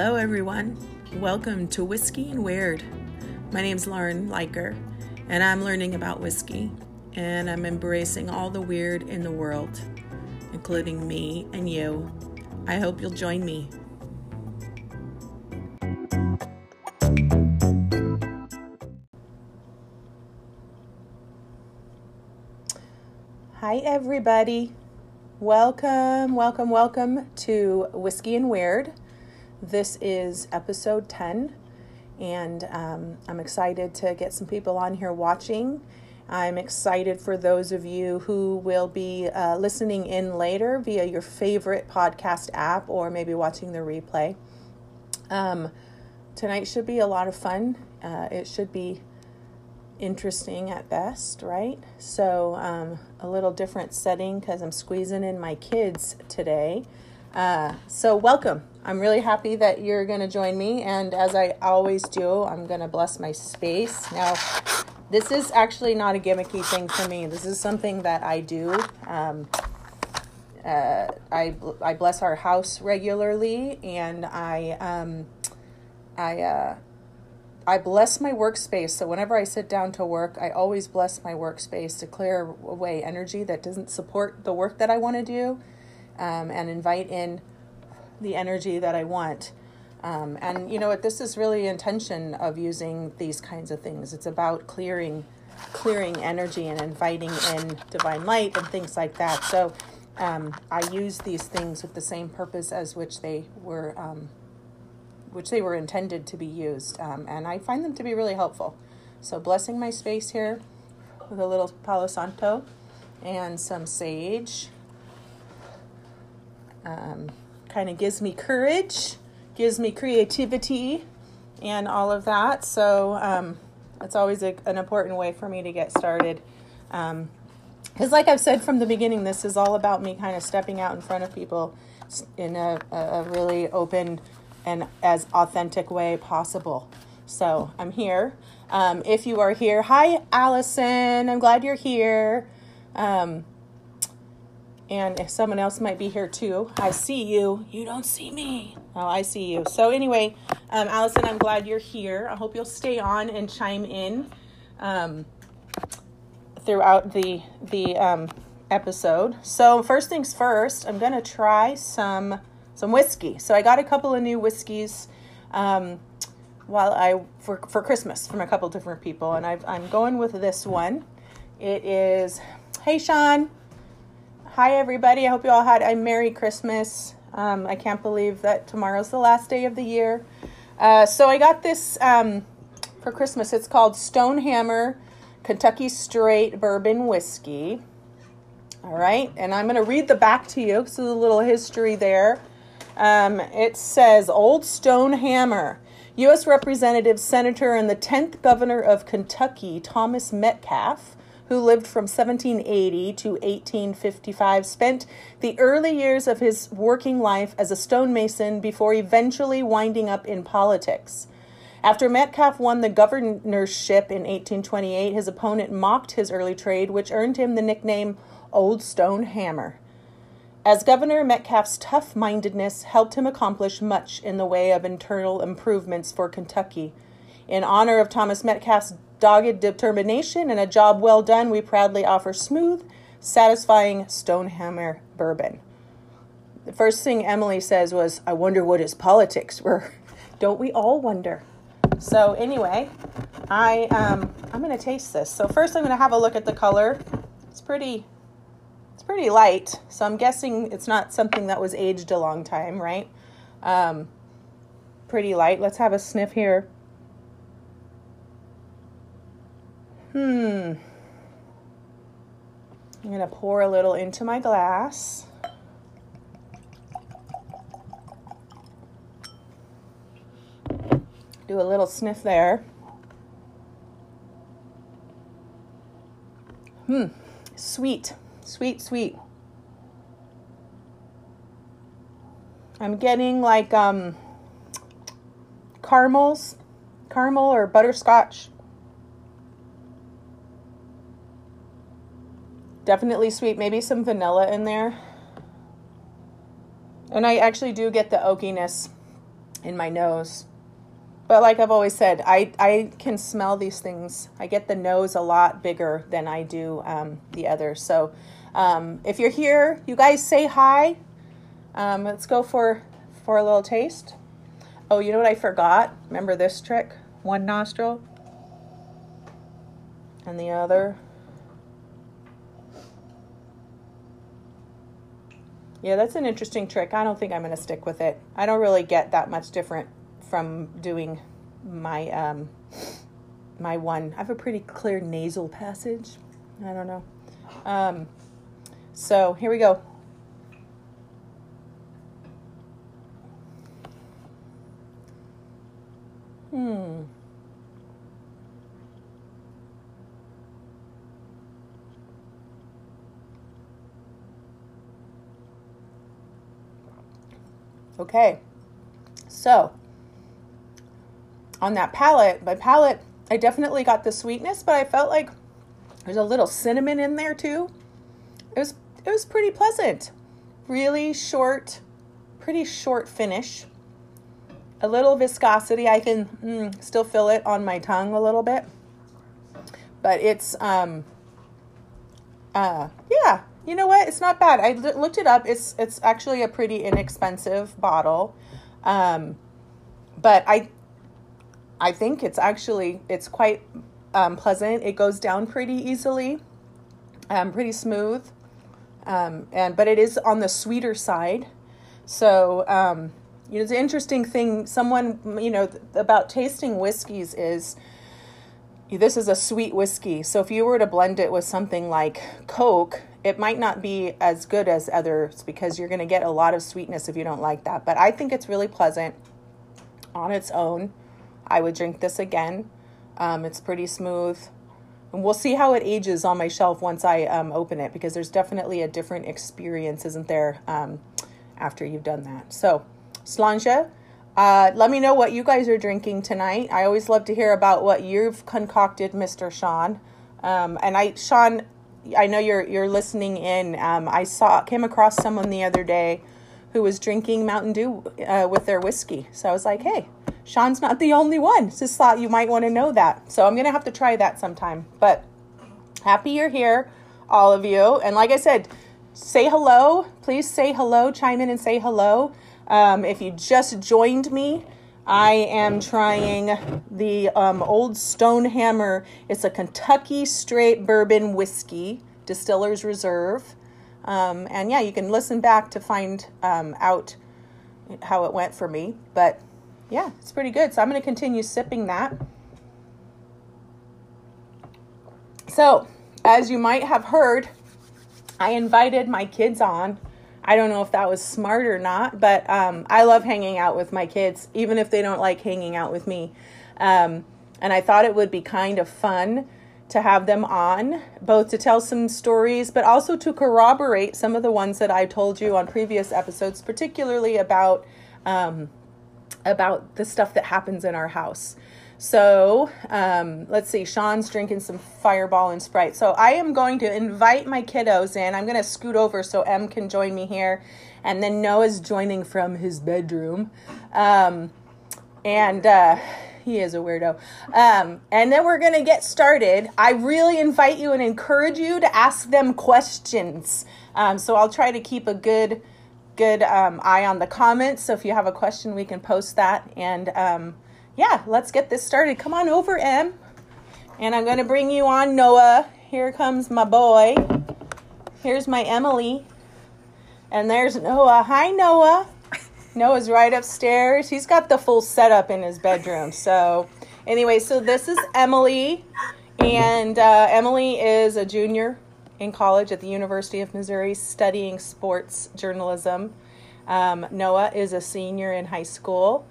Hello, everyone. Welcome to Whiskey and Weird. My name's Lauren Liker, and I'm learning about whiskey, and I'm embracing all the weird in the world, including me and you. I hope you'll join me. Hi, everybody. Welcome, welcome, welcome to Whiskey and Weird. This is episode 10, and um, I'm excited to get some people on here watching. I'm excited for those of you who will be uh, listening in later via your favorite podcast app or maybe watching the replay. Um, tonight should be a lot of fun. Uh, it should be interesting at best, right? So, um, a little different setting because I'm squeezing in my kids today. Uh, so, welcome. I'm really happy that you're going to join me. And as I always do, I'm going to bless my space. Now, this is actually not a gimmicky thing for me, this is something that I do. Um, uh, I, I bless our house regularly and I, um, I, uh, I bless my workspace. So whenever I sit down to work, I always bless my workspace to clear away energy that doesn't support the work that I want to do um, and invite in the energy that I want. Um, and you know what? This is really intention of using these kinds of things. It's about clearing, clearing energy and inviting in divine light and things like that. So um, I use these things with the same purpose as which they were um, which they were intended to be used. Um, and I find them to be really helpful. So, blessing my space here with a little Palo Santo and some sage. Um, kind of gives me courage, gives me creativity, and all of that. So, um, it's always a, an important way for me to get started. Because, um, like I've said from the beginning, this is all about me kind of stepping out in front of people in a, a really open, and as authentic way possible. So I'm here. Um, if you are here, hi Allison. I'm glad you're here. Um, and if someone else might be here too, I see you. You don't see me. Oh, I see you. So anyway, um, Allison, I'm glad you're here. I hope you'll stay on and chime in um, throughout the the um, episode. So first things first, I'm gonna try some some whiskey. So I got a couple of new whiskeys um, while I for for Christmas from a couple different people, and I've, I'm going with this one. It is Hey Sean, hi everybody. I hope you all had a Merry Christmas. Um, I can't believe that tomorrow's the last day of the year. Uh, so I got this um, for Christmas. It's called Stonehammer Kentucky Straight Bourbon Whiskey. All right, and I'm going to read the back to you. So a little history there. Um, it says Old Stonehammer, U.S. Representative, Senator, and the 10th Governor of Kentucky, Thomas Metcalfe, who lived from 1780 to 1855, spent the early years of his working life as a stonemason before eventually winding up in politics. After Metcalfe won the governorship in 1828, his opponent mocked his early trade, which earned him the nickname Old Stone Hammer. As governor, Metcalfe's tough mindedness helped him accomplish much in the way of internal improvements for Kentucky. In honor of Thomas Metcalfe's dogged determination and a job well done, we proudly offer smooth, satisfying Stonehammer bourbon. The first thing Emily says was, I wonder what his politics were. Don't we all wonder? So anyway, I um, I'm gonna taste this. So first I'm gonna have a look at the color. It's pretty it's pretty light, so I'm guessing it's not something that was aged a long time, right? Um, pretty light. Let's have a sniff here. Hmm. I'm going to pour a little into my glass. Do a little sniff there. Hmm, sweet. Sweet, sweet. I'm getting like um, caramels, caramel or butterscotch. Definitely sweet, maybe some vanilla in there. And I actually do get the oakiness in my nose. But like I've always said, I, I can smell these things. I get the nose a lot bigger than I do um, the other. So um, if you're here, you guys say hi. Um, let's go for, for a little taste. Oh, you know what I forgot? Remember this trick? One nostril and the other. Yeah, that's an interesting trick. I don't think I'm going to stick with it. I don't really get that much different from doing my um, my one. I have a pretty clear nasal passage. I don't know. Um, so here we go. Hmm. Okay. So, on that palate, my palate, I definitely got the sweetness, but I felt like there's a little cinnamon in there too. It was it was pretty pleasant. Really short, pretty short finish. A little viscosity. I can mm, still feel it on my tongue a little bit. But it's um uh yeah, you know what? It's not bad. I looked it up. It's it's actually a pretty inexpensive bottle. Um but I I think it's actually it's quite um, pleasant. It goes down pretty easily, um, pretty smooth, um, and but it is on the sweeter side. So um, you know, it's an interesting thing. Someone you know about tasting whiskeys is this is a sweet whiskey. So if you were to blend it with something like Coke, it might not be as good as others because you're going to get a lot of sweetness if you don't like that. But I think it's really pleasant on its own. I would drink this again. Um, it's pretty smooth. And we'll see how it ages on my shelf once I um, open it because there's definitely a different experience, isn't there, um, after you've done that. So, Sláinte, uh, let me know what you guys are drinking tonight. I always love to hear about what you've concocted, Mr. Sean. Um, and I, Sean, I know you're you're listening in. Um, I saw came across someone the other day who was drinking Mountain Dew uh, with their whiskey. So I was like, hey, Sean's not the only one. Just thought you might want to know that. So I'm to have to try that sometime. But happy you're here, all of you. And like I said, say hello. Please say hello. Chime in and say hello. Um, if you just joined me, I am trying the um, Old Stonehammer. It's a Kentucky straight bourbon whiskey, Distiller's Reserve. Um, and yeah, you can listen back to find um, out how it went for me. But yeah, it's pretty good. So I'm going to continue sipping that. So, as you might have heard, I invited my kids on. I don't know if that was smart or not, but um, I love hanging out with my kids, even if they don't like hanging out with me. Um, and I thought it would be kind of fun to have them on, both to tell some stories, but also to corroborate some of the ones that I told you on previous episodes, particularly about um, about the stuff that happens in our house. So um, let's see, Sean's drinking some Fireball and Sprite. So I am going to invite my kiddos in. I'm going to scoot over so Em can join me here, and then Noah's joining from his bedroom, um, and. Uh, he is a weirdo. Um, and then we're going to get started. I really invite you and encourage you to ask them questions. Um, so I'll try to keep a good good um, eye on the comments. So if you have a question, we can post that. And um, yeah, let's get this started. Come on over, Em. And I'm going to bring you on, Noah. Here comes my boy. Here's my Emily. And there's Noah. Hi, Noah. Noah's right upstairs. He's got the full setup in his bedroom. So, anyway, so this is Emily, and uh, Emily is a junior in college at the University of Missouri studying sports journalism. Um, Noah is a senior in high school,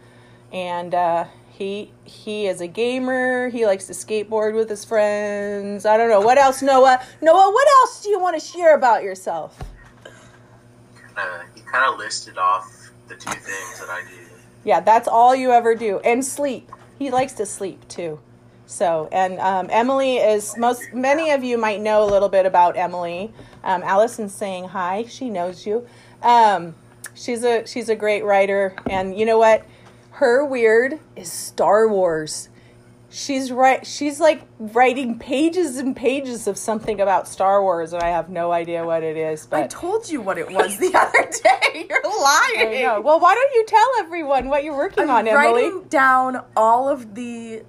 and uh, he he is a gamer. He likes to skateboard with his friends. I don't know what else, Noah. Noah, what else do you want to share about yourself? Uh, you kind of listed off the two things that I do. Yeah, that's all you ever do. And sleep. He likes to sleep too. So, and um, Emily is most, many of you might know a little bit about Emily. Um, Allison's saying hi. She knows you. Um, she's a, she's a great writer. And you know what? Her weird is Star Wars. She's right. She's like writing pages and pages of something about Star Wars, and I have no idea what it is. But I told you what it was the other day. You're lying. I know. Well, why don't you tell everyone what you're working on? I'm on, Emily? writing down all of the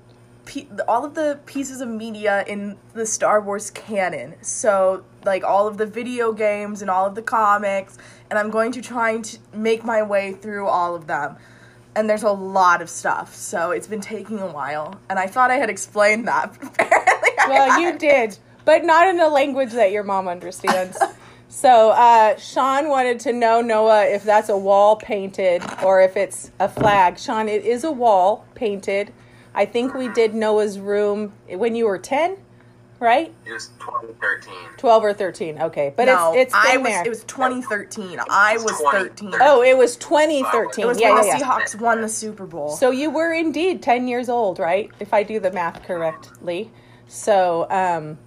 all of the pieces of media in the Star Wars canon. So, like all of the video games and all of the comics, and I'm going to try and make my way through all of them. And there's a lot of stuff, so it's been taking a while. And I thought I had explained that, apparently I Well, you did, but not in a language that your mom understands. so, uh, Sean wanted to know, Noah, if that's a wall painted or if it's a flag. Sean, it is a wall painted. I think we did Noah's room when you were 10, right? It was 2013. 12 or 13. Okay. But no, it's, it's been I was. there. It was 2013. I was 13. oh, it was 2013. It was yeah, when yeah, the yeah. Seahawks won the Super Bowl. So you were indeed 10 years old, right? If I do the math correctly. So, um,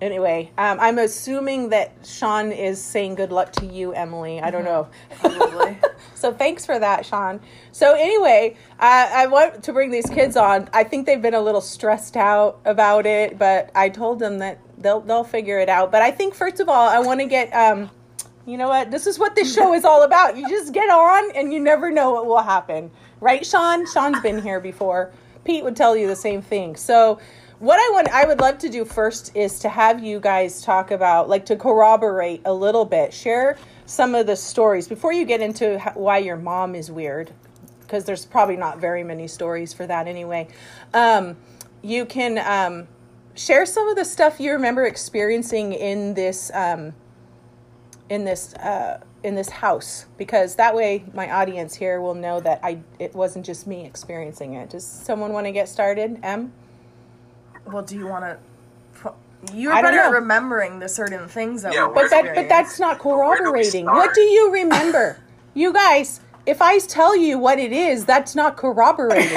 anyway, um, I'm assuming that Sean is saying good luck to you, Emily. I don't know. Probably. so thanks for that, Sean. So anyway, I, I want to bring these kids on. I think they've been a little stressed out about it, but I told them that they'll they'll figure it out. But I think first of all, I want to get um, you know what? This is what this show is all about. You just get on, and you never know what will happen, right, Sean? Sean's been here before. Pete would tell you the same thing. So. What I want, I would love to do first is to have you guys talk about, like, to corroborate a little bit, share some of the stories before you get into why your mom is weird, because there's probably not very many stories for that anyway. Um, you can um, share some of the stuff you remember experiencing in this um, in this uh, in this house, because that way my audience here will know that I it wasn't just me experiencing it. Does someone want to get started? M. Well, do you want to? You're I don't better at remembering the certain things that Yeah, we But that but that's not Where do corroborating. What do you remember? you guys, if I tell you what it is, that's not corroborating.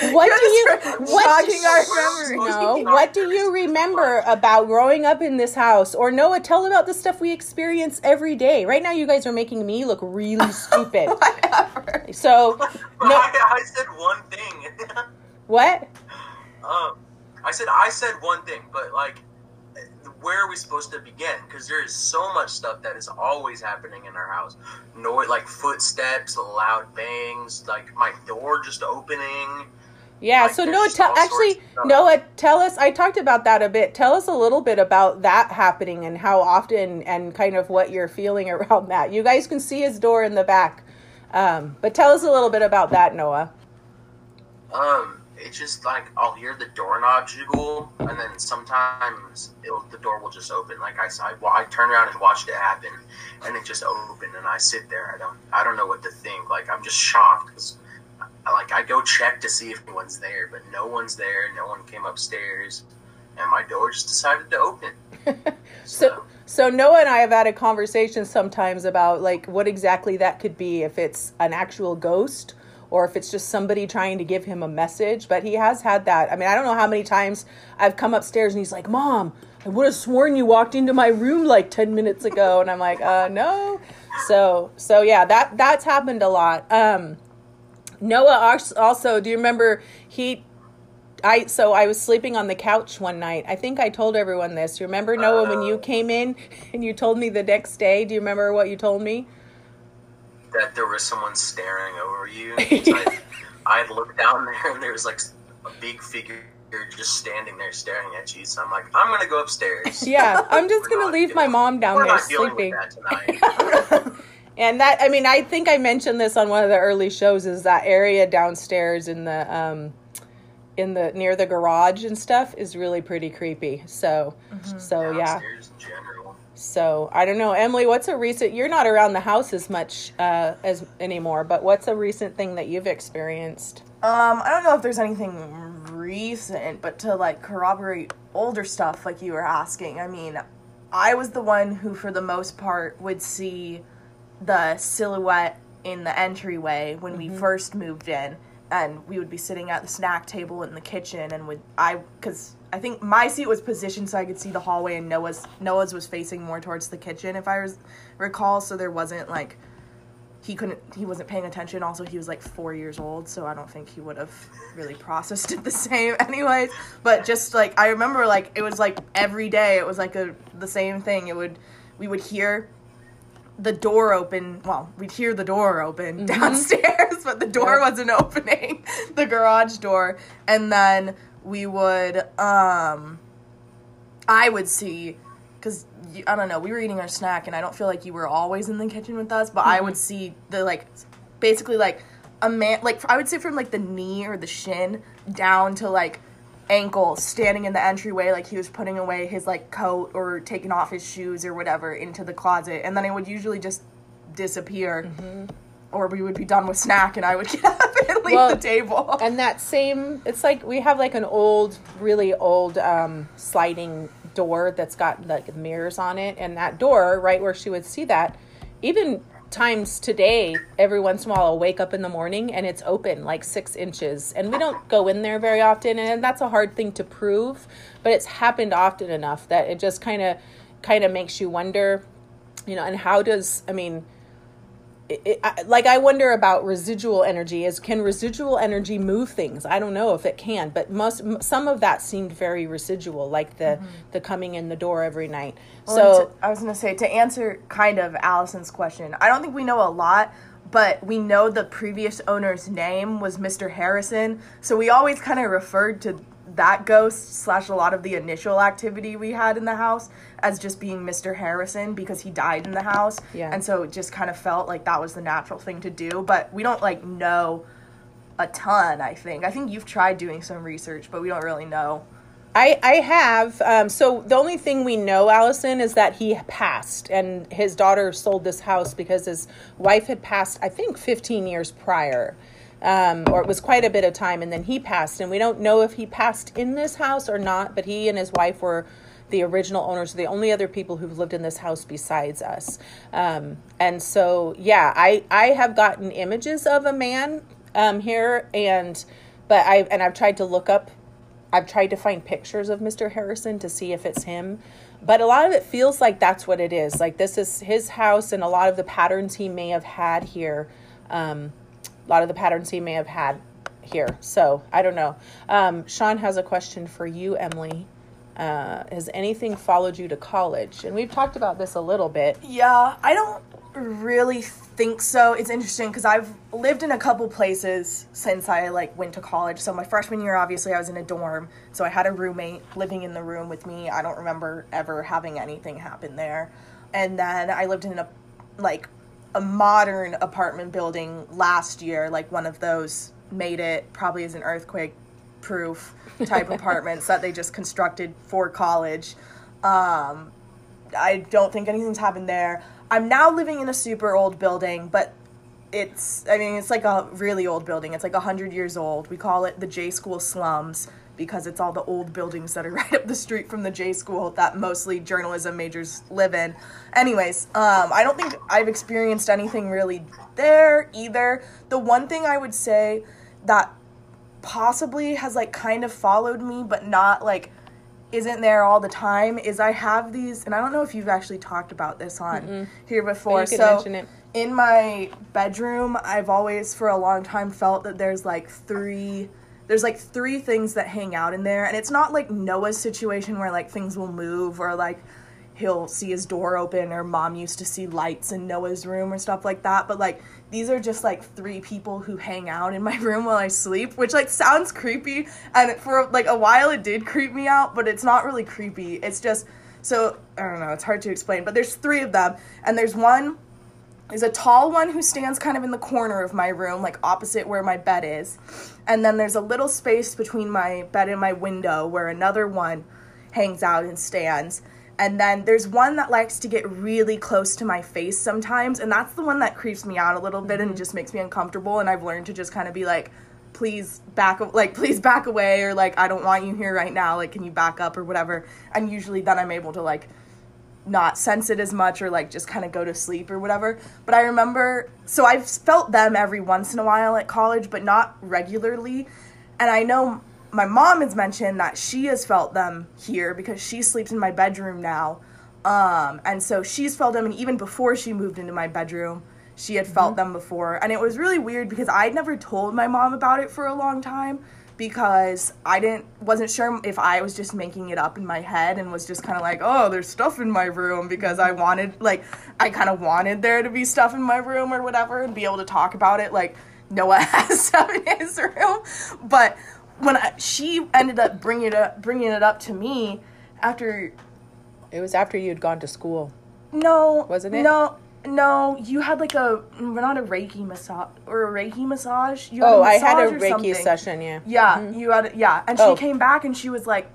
what do you just what jogging our memory. No, what do you remember about growing up in this house? Or Noah, tell about the stuff we experience every day. Right now you guys are making me look really stupid. Whatever. So no I, I said one thing. what? Um, I said I said one thing, but like, where are we supposed to begin? Because there is so much stuff that is always happening in our house. No, like footsteps, loud bangs, like my door just opening. Yeah, Like, so Noah, just tell all sorts actually. Noah, tell us. I talked about that a bit. Tell us a little bit about that happening and how often and kind of what you're feeling around that. You guys can see his door in the back, um, but tell us a little bit about that, Noah. Um, it's just like I'll hear the doorknob jiggle, and then sometimes it'll, the door will just open. Like I, I, I turn around and watched it happen, and it just opened, and I sit there. I don't, I don't know what to think. Like I'm just shocked because, like, I go check to see if anyone's there, but no one's there. No one came upstairs, and my door just decided to open. So, so Noah and I have had a conversation sometimes about like what exactly that could be. If it's an actual ghost or if it's just somebody trying to give him a message. But he has had that. I mean, I don't know how many times I've come upstairs and he's like, "Mom, I would have sworn you walked into my room like ten minutes ago," and I'm like, "Uh, no." So, so yeah, that that's happened a lot. Um, Noah also, do you remember he I so I was sleeping on the couch one night. I think I told everyone this. You remember Noah when you Uh. came in and you told me the next day? Do you remember what you told me? That there was someone staring over you. Like, I looked down there, and there was like a big figure just standing there staring at you. So I'm like, I'm gonna go upstairs. Yeah, I'm just gonna leave my mom down there not sleeping. that tonight. And that I mean, I think I mentioned this on one of the early shows is that area downstairs in the um in the near the garage and stuff is really pretty creepy. So so yeah. General. So I don't know, Emily. What's a recent? You're not around the house as much uh, as anymore, but what's a recent thing that you've experienced? Um, I don't know if there's anything recent, but to like corroborate older stuff, like you were asking, I mean, I was the one who, for the most part, would see the silhouette in the entryway when we first moved in, and we would be sitting at the snack table in the kitchen, and would I, because I think my seat was positioned so I could see the hallway, and Noah's Noah's was facing more towards the kitchen, if I was recall, so there wasn't like he couldn't he wasn't paying attention. Also he was like four years old so i don't think he would have really processed it the same anyways. But just like i remember like it was like every day it was like a the same thing. It would we would hear the door open well we'd hear the door open mm-hmm. downstairs but the door wasn't opening. The garage door. And then we would um i would see because i don't know we were eating our snack and i don't feel like you were always in the kitchen with us but i would see the like basically like a man like i would say from like the knee or the shin down to like ankle standing in the entryway like he was putting away his like coat or taking off his shoes or whatever into the closet. And then it would usually just disappear or we would be done with snack and i would get up and leave Well, the table. and that same it's like we have like an old really old um, sliding door that's got like mirrors on it. And that door right where she would see that even times today every once in a while i'll wake up in the morning and it's open like six inches. And we don't go in there very often and that's a hard thing to prove but it's happened often enough that it just kind of kind of makes you wonder you know and how does i mean it, it, I, like I wonder about residual energy. Is can residual energy move things? I don't know if it can, but most some of that seemed very residual, like the mm-hmm. the coming in the door every night. Well, so to- I was going to say to answer kind of Allison's question. I don't think we know a lot, but we know the previous owner's name was Mr. Harrison, so we always kind of referred to that ghost slash a lot of the initial activity we had in the house as just being Mr. Harrison because he died in the house, Yeah. and so it just kind of felt like that was the natural thing to do. But we don't like know a ton. I think. I think you've tried doing some research, but we don't really know. I, I have. Um, so the only thing we know, Allison, is that he passed, and his daughter sold this house because his wife had passed. I think 15 years prior, um, or it was quite a bit of time, and then he passed. And we don't know if he passed in this house or not. But he and his wife were the original owners, the only other people who've lived in this house besides us. Um, and so, yeah, I I have gotten images of a man um, here, and but I and I've tried to look up I've tried to find pictures of Mr. Harrison to see if it's him, but a lot of it feels like that's what it is. Like this is his house, and a lot of the patterns he may have had here, um, a lot of the patterns he may have had here. So I don't know. Um, Sean has a question for you, Emily. Uh, has anything followed you to college? And we've talked about this a little bit. Yeah, I don't really think so. It's interesting because I've lived in a couple places since I like went to college. So my freshman year, obviously, I was in a dorm, so I had a roommate living in the room with me. I don't remember ever having anything happen there. And then I lived in a like a modern apartment building last year, like one of those made it probably as an earthquake proof type apartments that they just constructed for college. Um, I don't think anything's happened there. I'm now living in a super old building, but it's I mean it's like a really old building. It's like 100 years old. We call it the J School slums because it's all the old buildings that are right up the street from the J School that mostly journalism majors live in. Anyways, um, I don't think I've experienced anything really there either. The one thing I would say that possibly has like kind of followed me but not like isn't there all the time is I have these and I don't know if you've actually talked about this on here before. so in my bedroom, I've always for a long time felt that there's like three there's like three things that hang out in there and it's not like Noah's situation where like things will move or like he'll see his door open or mom used to see lights in Noah's room or stuff like that but like these are just like three people who hang out in my room while I sleep which like sounds creepy and for like a while it did creep me out but it's not really creepy. It's just so I don't know it's hard to explain but there's three of them and there's one there's a tall one who stands kind of in the corner of my room, like opposite where my bed is. And then there's a little space between my bed and my window where another one hangs out and stands. And then there's one that likes to get really close to my face sometimes. And that's the one that creeps me out a little bit and mm-hmm. just makes me uncomfortable. And I've learned to just kind of be like, please back like please back away or like I don't want you here right now like can you back up or whatever and usually then I'm able to like not sense it as much or like just kind of go to sleep or whatever. But I remember, so I've felt them every once in a while at college, but not regularly. And I know my mom has mentioned that she has felt them here because she sleeps in my bedroom now. Um, and so she's felt them, and even before she moved into my bedroom, she had felt them before. And it was really weird because I'd never told my mom about it for a long time because I didn't wasn't sure if I was just making it up in my head and was just kind of like, "Oh, there's stuff in my room" because I wanted like I kind of wanted there to be stuff in my room or whatever and be able to talk about it like Noah has stuff in his room. But when I, she ended up bringing it up bringing it up to me after It was after you'd gone to school. no, Wasn't it? No, no. You had like a we're not a Reiki massage or a Reiki massage. You had Oh, I had a Reiki something. session, yeah. Yeah, you had a, yeah, and she Oh. came back and she was like,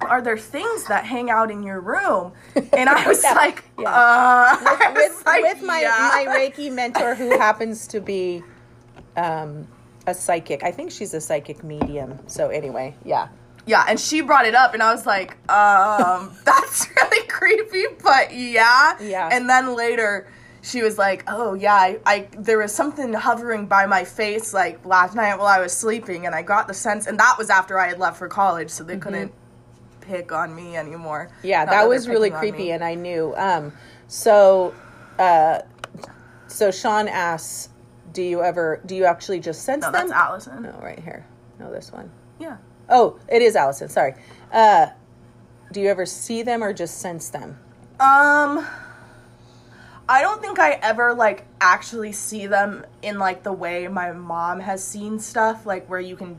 "Are there things that hang out in your room?" And I was like, yeah. "Uh." I was with, like, with my, "Yeah." my Reiki mentor, who happens to be um, a psychic. I think she's a psychic medium. So anyway, yeah. Yeah, and she brought it up, and I was like, um, that's really creepy, but yeah. Yeah. And then later, she was like, oh yeah, I, I there was something hovering by my face like last night while I was sleeping, and I got the sense, and that was after I had left for college, so they couldn't pick on me anymore. Mm-hmm. Yeah, Not that was really creepy, and I knew. Um, so, uh, so Sean asks, "Do you ever? Do you actually just sense no, them?" that's Allison. No, right here. No, this one. Yeah. Oh, it is Allison. Sorry. Uh, do you ever see them or just sense them? Um I don't think I ever like actually see them in like the way my mom has seen stuff like where you can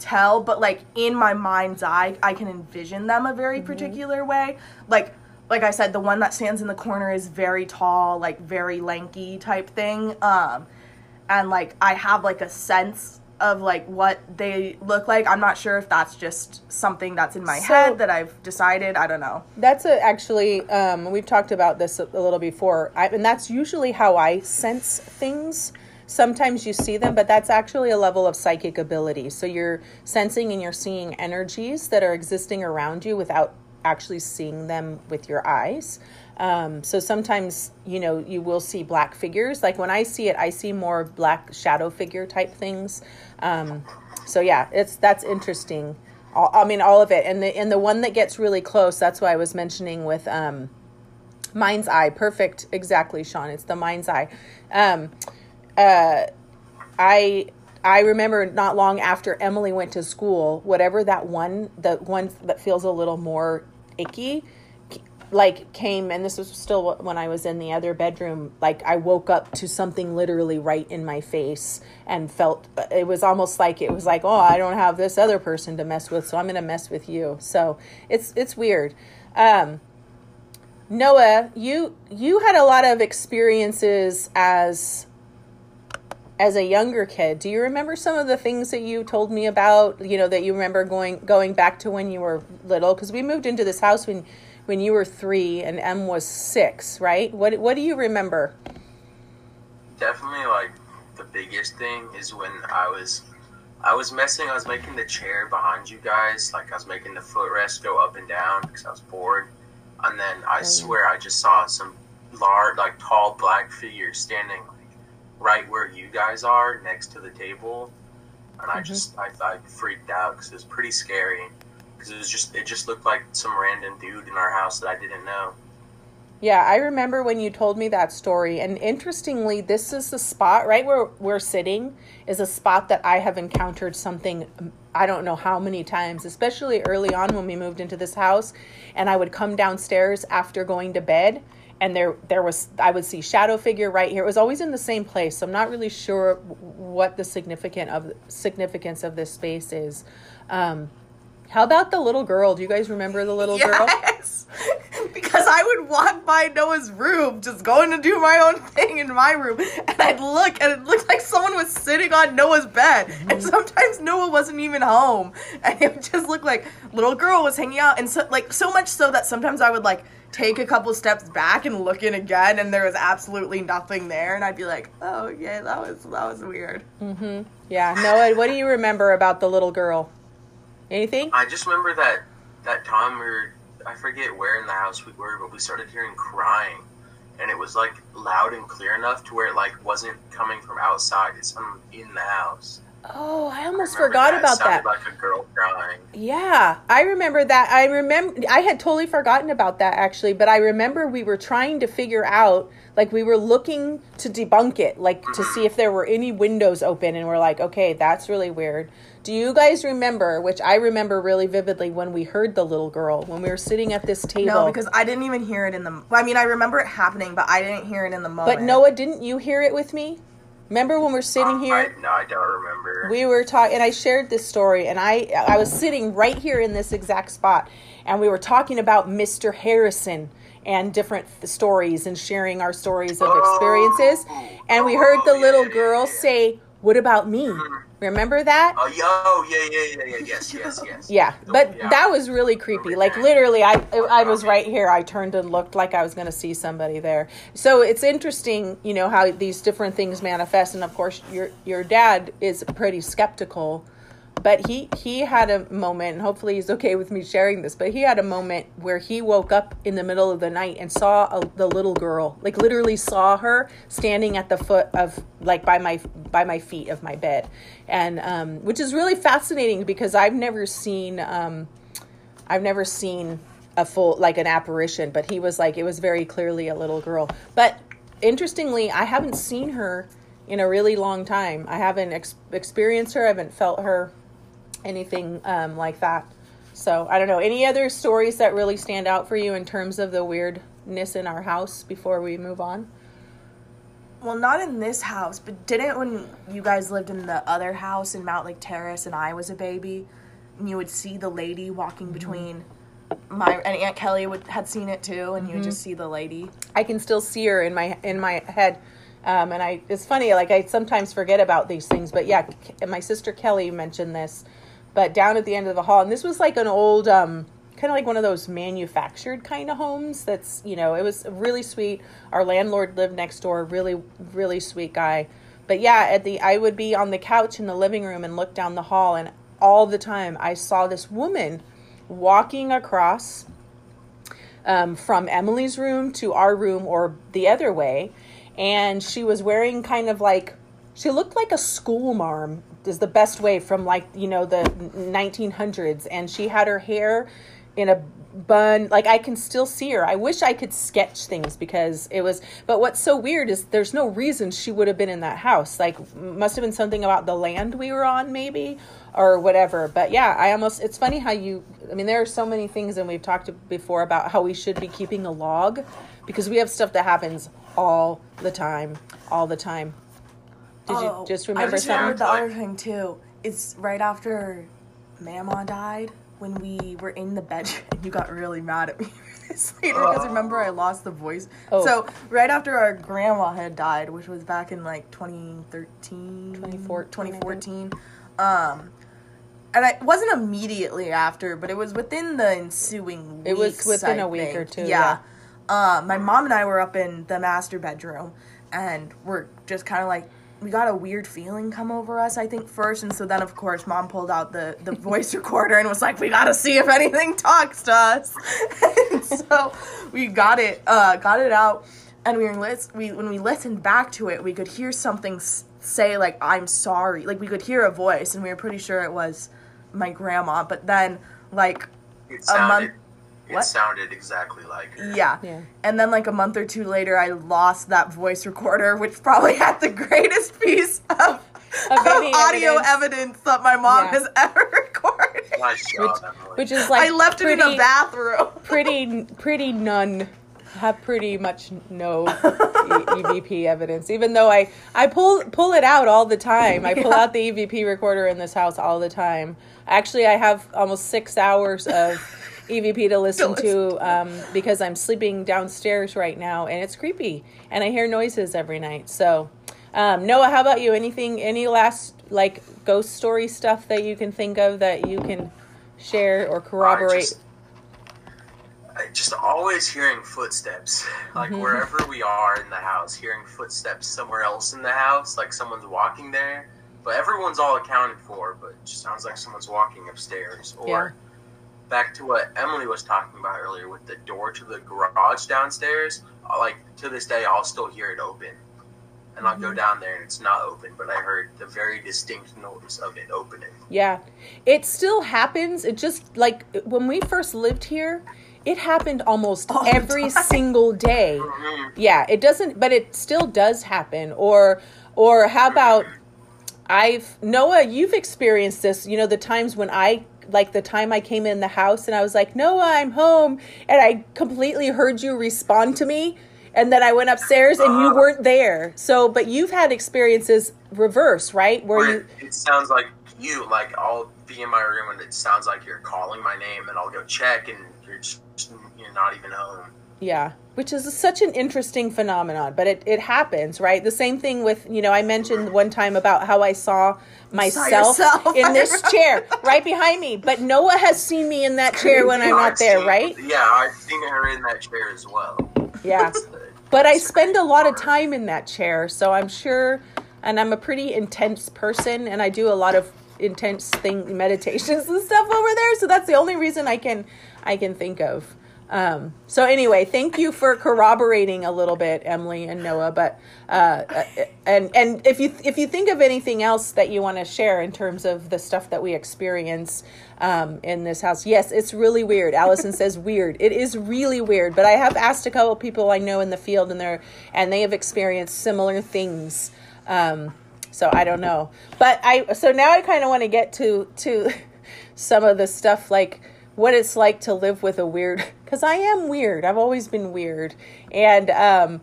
tell but like in my mind's eye I can envision them a very particular way. Like like I said the one that stands in the corner is very tall, like very lanky type thing. Um and like I have like a sense of like what they look like. I'm not sure if that's just something that's in my So- head that I've decided. I don't know. That's a, actually, um, we've talked about this a, a little before, I, and that's usually how I sense things. Sometimes you see them, but that's actually a level of psychic ability. So you're sensing and you're seeing energies that are existing around you without actually seeing them with your eyes. Um, so sometimes, you know, you will see black figures. Like when I see it, I see more black shadow figure type things. Um, so yeah, it's that's interesting. I mean, all of it, and the and the one that gets really close. That's why I was mentioning with um, mind's eye. Perfect, exactly, Sean. It's the mind's eye. Um, uh, I I remember not long after Emily went to school, whatever that one, the one that feels a little more icky, like came, and this was still when I was in the other bedroom. Like I woke up to something literally right in my face and felt it was almost like it was like, oh, I don't have this other person to mess with, so I'm gonna mess with you. So it's it's weird. Um, Noah, you you had a lot of experiences as as a younger kid. Do you remember some of the things that you told me about? You know that you remember going going back to when you were little because we moved into this house when when you were three and M was six, right? What what do you remember? Definitely, like the biggest thing is when I was, I was messing. I was making the chair behind you guys, like I was making the footrest go up and down because I was bored, and then I mm. swear I just saw some large, like tall black figure standing like right where you guys are, next to the table, and I mm-hmm. just I, I freaked out because it was pretty scary. Because it was just it just looked like some random dude in our house that I didn't know. Yeah, I remember when you told me that story. And interestingly, this is the spot right where we're sitting is a spot that I have encountered something um, I don't know how many times, especially early on when we moved into this house and I would come downstairs after going to bed and there there was I would see shadow figure right here. It was always in the same place. So I'm not really sure what the significant of significance of this space is. Um, how about the little girl? Do you guys remember the little girl? Yes. because I would walk by Noah's room, just going to do my own thing in my room, and I'd look, and it looked like someone was sitting on Noah's bed. And sometimes Noah wasn't even home, and it would just looked like little girl was hanging out, and so like so much so that sometimes I would like take a couple steps back and look in again, and there was absolutely nothing there, and I'd be like, oh yeah, that was that was weird. Mm-hmm. Yeah, Noah, what do you remember about the little girl? Anything? I just remember that that time we were I forget where in the house we were, but we started hearing crying, and it was like loud and clear enough to where it like wasn't coming from outside. It's from in the house. Oh, I almost Remember forgot that? about Sounded that. Like a girl crying. Yeah, I remember that. I remember I had totally forgotten about that actually, but I remember we were trying to figure out like we were looking to debunk it, like to mm-hmm. see if there were any windows open and we're like, "Okay, that's really weird." Do you guys remember, which I remember really vividly when we heard the little girl when we were sitting at this table? No, because I didn't even hear it in the. I mean, I remember it happening, but I didn't hear it in the moment. But Noah, didn't you hear it with me? Remember when we're sitting uh, here? I, no, I don't remember. we were talking and i shared this story and i i was sitting right here in this exact spot and we were talking about mr harrison and different th- stories and sharing our stories of experiences and we heard the Oh, little yeah, girl yeah. say what about me remember that? Oh, yo, yeah, yeah, yeah, yeah, yes, yes, yes. yeah but Yeah. that was really creepy. Like literally i i was right here. I turned and looked like i was going to see somebody there. So it's interesting you know how these different things manifest. And of course your your dad is pretty skeptical but he he had a moment and hopefully he's okay with me sharing this but he had a moment where he woke up in the middle of the night and saw a, the little girl like literally saw her standing at the foot of like by my by my feet of my bed. And um, which is really fascinating because i've never seen um, i've never seen a full like an apparition but he was like it was very clearly a little girl. But interestingly i haven't seen her in a really long time. I haven't ex- experienced her i haven't felt her anything um, like that. So I don't know. Any other stories that really stand out for you in terms of the weirdness in our house before we move on? Well, not in this house, but didn't when you guys lived in the other house in Mountlake Terrace and I was a baby, and you would see the lady walking Mm-hmm. between my and Aunt Kelly would had seen it too, and you Mm-hmm. would just see the lady. I can still see her in my in my head. Um, and I, it's funny, like I sometimes forget about these things, but yeah, my sister Kelly mentioned this, but down at the end of the hall, and this was like an old, um, kind of like one of those manufactured kind of homes. That's you know, it was really sweet. Our landlord lived next door, really, really sweet guy. But yeah, at the I would be on the couch in the living room and look down the hall, and all the time I saw this woman walking across um, from Emily's room to our room or the other way. And she was wearing kind of like, she looked like a school marm, is the best way from like, you know, the 1900s. And she had her hair in a bun. Like, I can still see her. I wish I could sketch things because it was, but what's so weird is there's no reason she would have been in that house. Like, must have been something about the land we were on, maybe or whatever. But yeah, I almost it's funny how you I mean there are so many things and we've talked before about how we should be keeping a log because we have stuff that happens all the time, all the time. Did Oh, you just I remember just something? remembered the other thing too. It's right after Mama died when we were in the bed. You got really mad at me for this later because remember I lost the voice. Oh. So right after our grandma had died, which was back in like 2013, 2014, 2014. Um, and I it wasn't immediately after, but it was within the ensuing. Weeks, it was within I a week think. or two, Yeah. Uh, my mom and I were up in the master bedroom, and we're just kind of like we got a weird feeling come over us. I think first, and so then of course mom pulled out the the voice recorder and was like, "We got to see if anything talks to us." and so we got it, uh, got it out, and we were lis- we when we listened back to it, we could hear something s- say like, "I'm sorry," like we could hear a voice, and we were pretty sure it was my grandma. But then like a sounded, month- it sounded exactly like her. Yeah. Yeah. And then like a month or two later I lost that voice recorder, which probably had the greatest piece of, of any audio evidence. evidence. that my mom Yeah. has ever recorded. Nice job, Emily. Which is like I left it in a pretty- bathroom. pretty pretty none have pretty much no e- EVP evidence. Even though I I pull pull it out all the time. I pull Yeah. out the EVP recorder in this house all the time. Actually, I have almost six hours of EVP to listen to um, because I'm sleeping downstairs right now, and it's creepy, and I hear noises every night. So. Um, Noah, how about you? Anything, any last like ghost story stuff that you can think of that you can share or corroborate? just- I just always hearing footsteps, like Mm-hmm. wherever we are in the house, hearing footsteps somewhere else in the house, like someone's walking there. But everyone's all accounted for, but it just sounds like someone's walking upstairs. Or back to what Emily was talking about earlier with the door to the garage downstairs. uh, Like to this day, I'll still hear it open. and I'll go down there and it's not open, but I heard the very distinct noise of it opening. Yeah. It still happens. It just like when we first lived here, it happened almost All every single day. Mhm. Yeah, it doesn't but it still does happen. Or or how about I've Noah, you've experienced this, you know, the times when I like the time I came in the house and I was like, "Noah, I'm home." And I completely heard you respond to me. And then I went upstairs and you weren't there. So, but you've had experiences reverse, right? Where Where you it, it sounds like you, like I'll be in my room and it sounds like you're calling my name, and I'll go check, and you're just you're not even home. Yeah, which is such an interesting phenomenon, but it, it happens, right? The same thing with, you know, I mentioned one time about how I saw myself yourself. in this chair right behind me, but Noah has seen me in that chair when I'm oh, I've not there, right? Yeah, I've seen her in that chair as well. Yeah. But I spend a lot of time in that chair, so I'm sure, and I'm a pretty intense person, and I do a lot of intense thing meditations and stuff over there. So that's the only reason I can I can think of. Um, so anyway, thank you for corroborating a little bit, Emily and Noah. But uh, uh, and and if you if you think of anything else that you want to share in terms of the stuff that we experience um, in this house, yes, it's really weird. Allison says weird. It is really weird. But I have asked a couple people I know in the field, and they're and they have experienced similar things. Um, so I don't know. But I so now I kind of want to get to to some of the stuff like what it's like to live with a weird because I am weird. I've always been weird. And um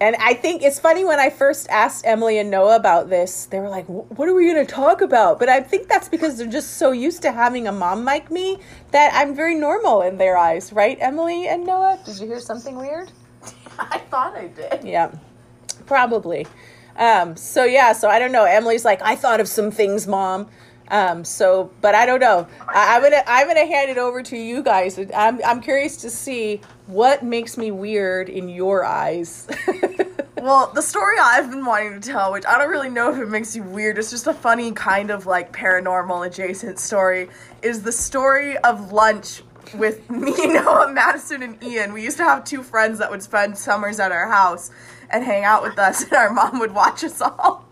and I think it's funny when I first asked Emily and Noah about this, they were like, "What are we going to talk about?" But I think that's because they're just so used to having a mom like me that I'm very normal in their eyes, right? Emily and Noah, did you hear something weird? I thought I did. Yeah, probably. Um, so yeah, so I don't know. Emily's like, I thought of some things, mom. Um, so, but I don't know. I, I'm gonna I'm gonna hand it over to you guys. I'm I'm curious to see what makes me weird in your eyes. Well, the story I've been wanting to tell, which I don't really know if it makes you weird, it's just a funny kind of like paranormal adjacent story, is the story of lunch with me, Noah, Madison, and Ian. We used to have two friends that would spend summers at our house and hang out with us, and our mom would watch us all.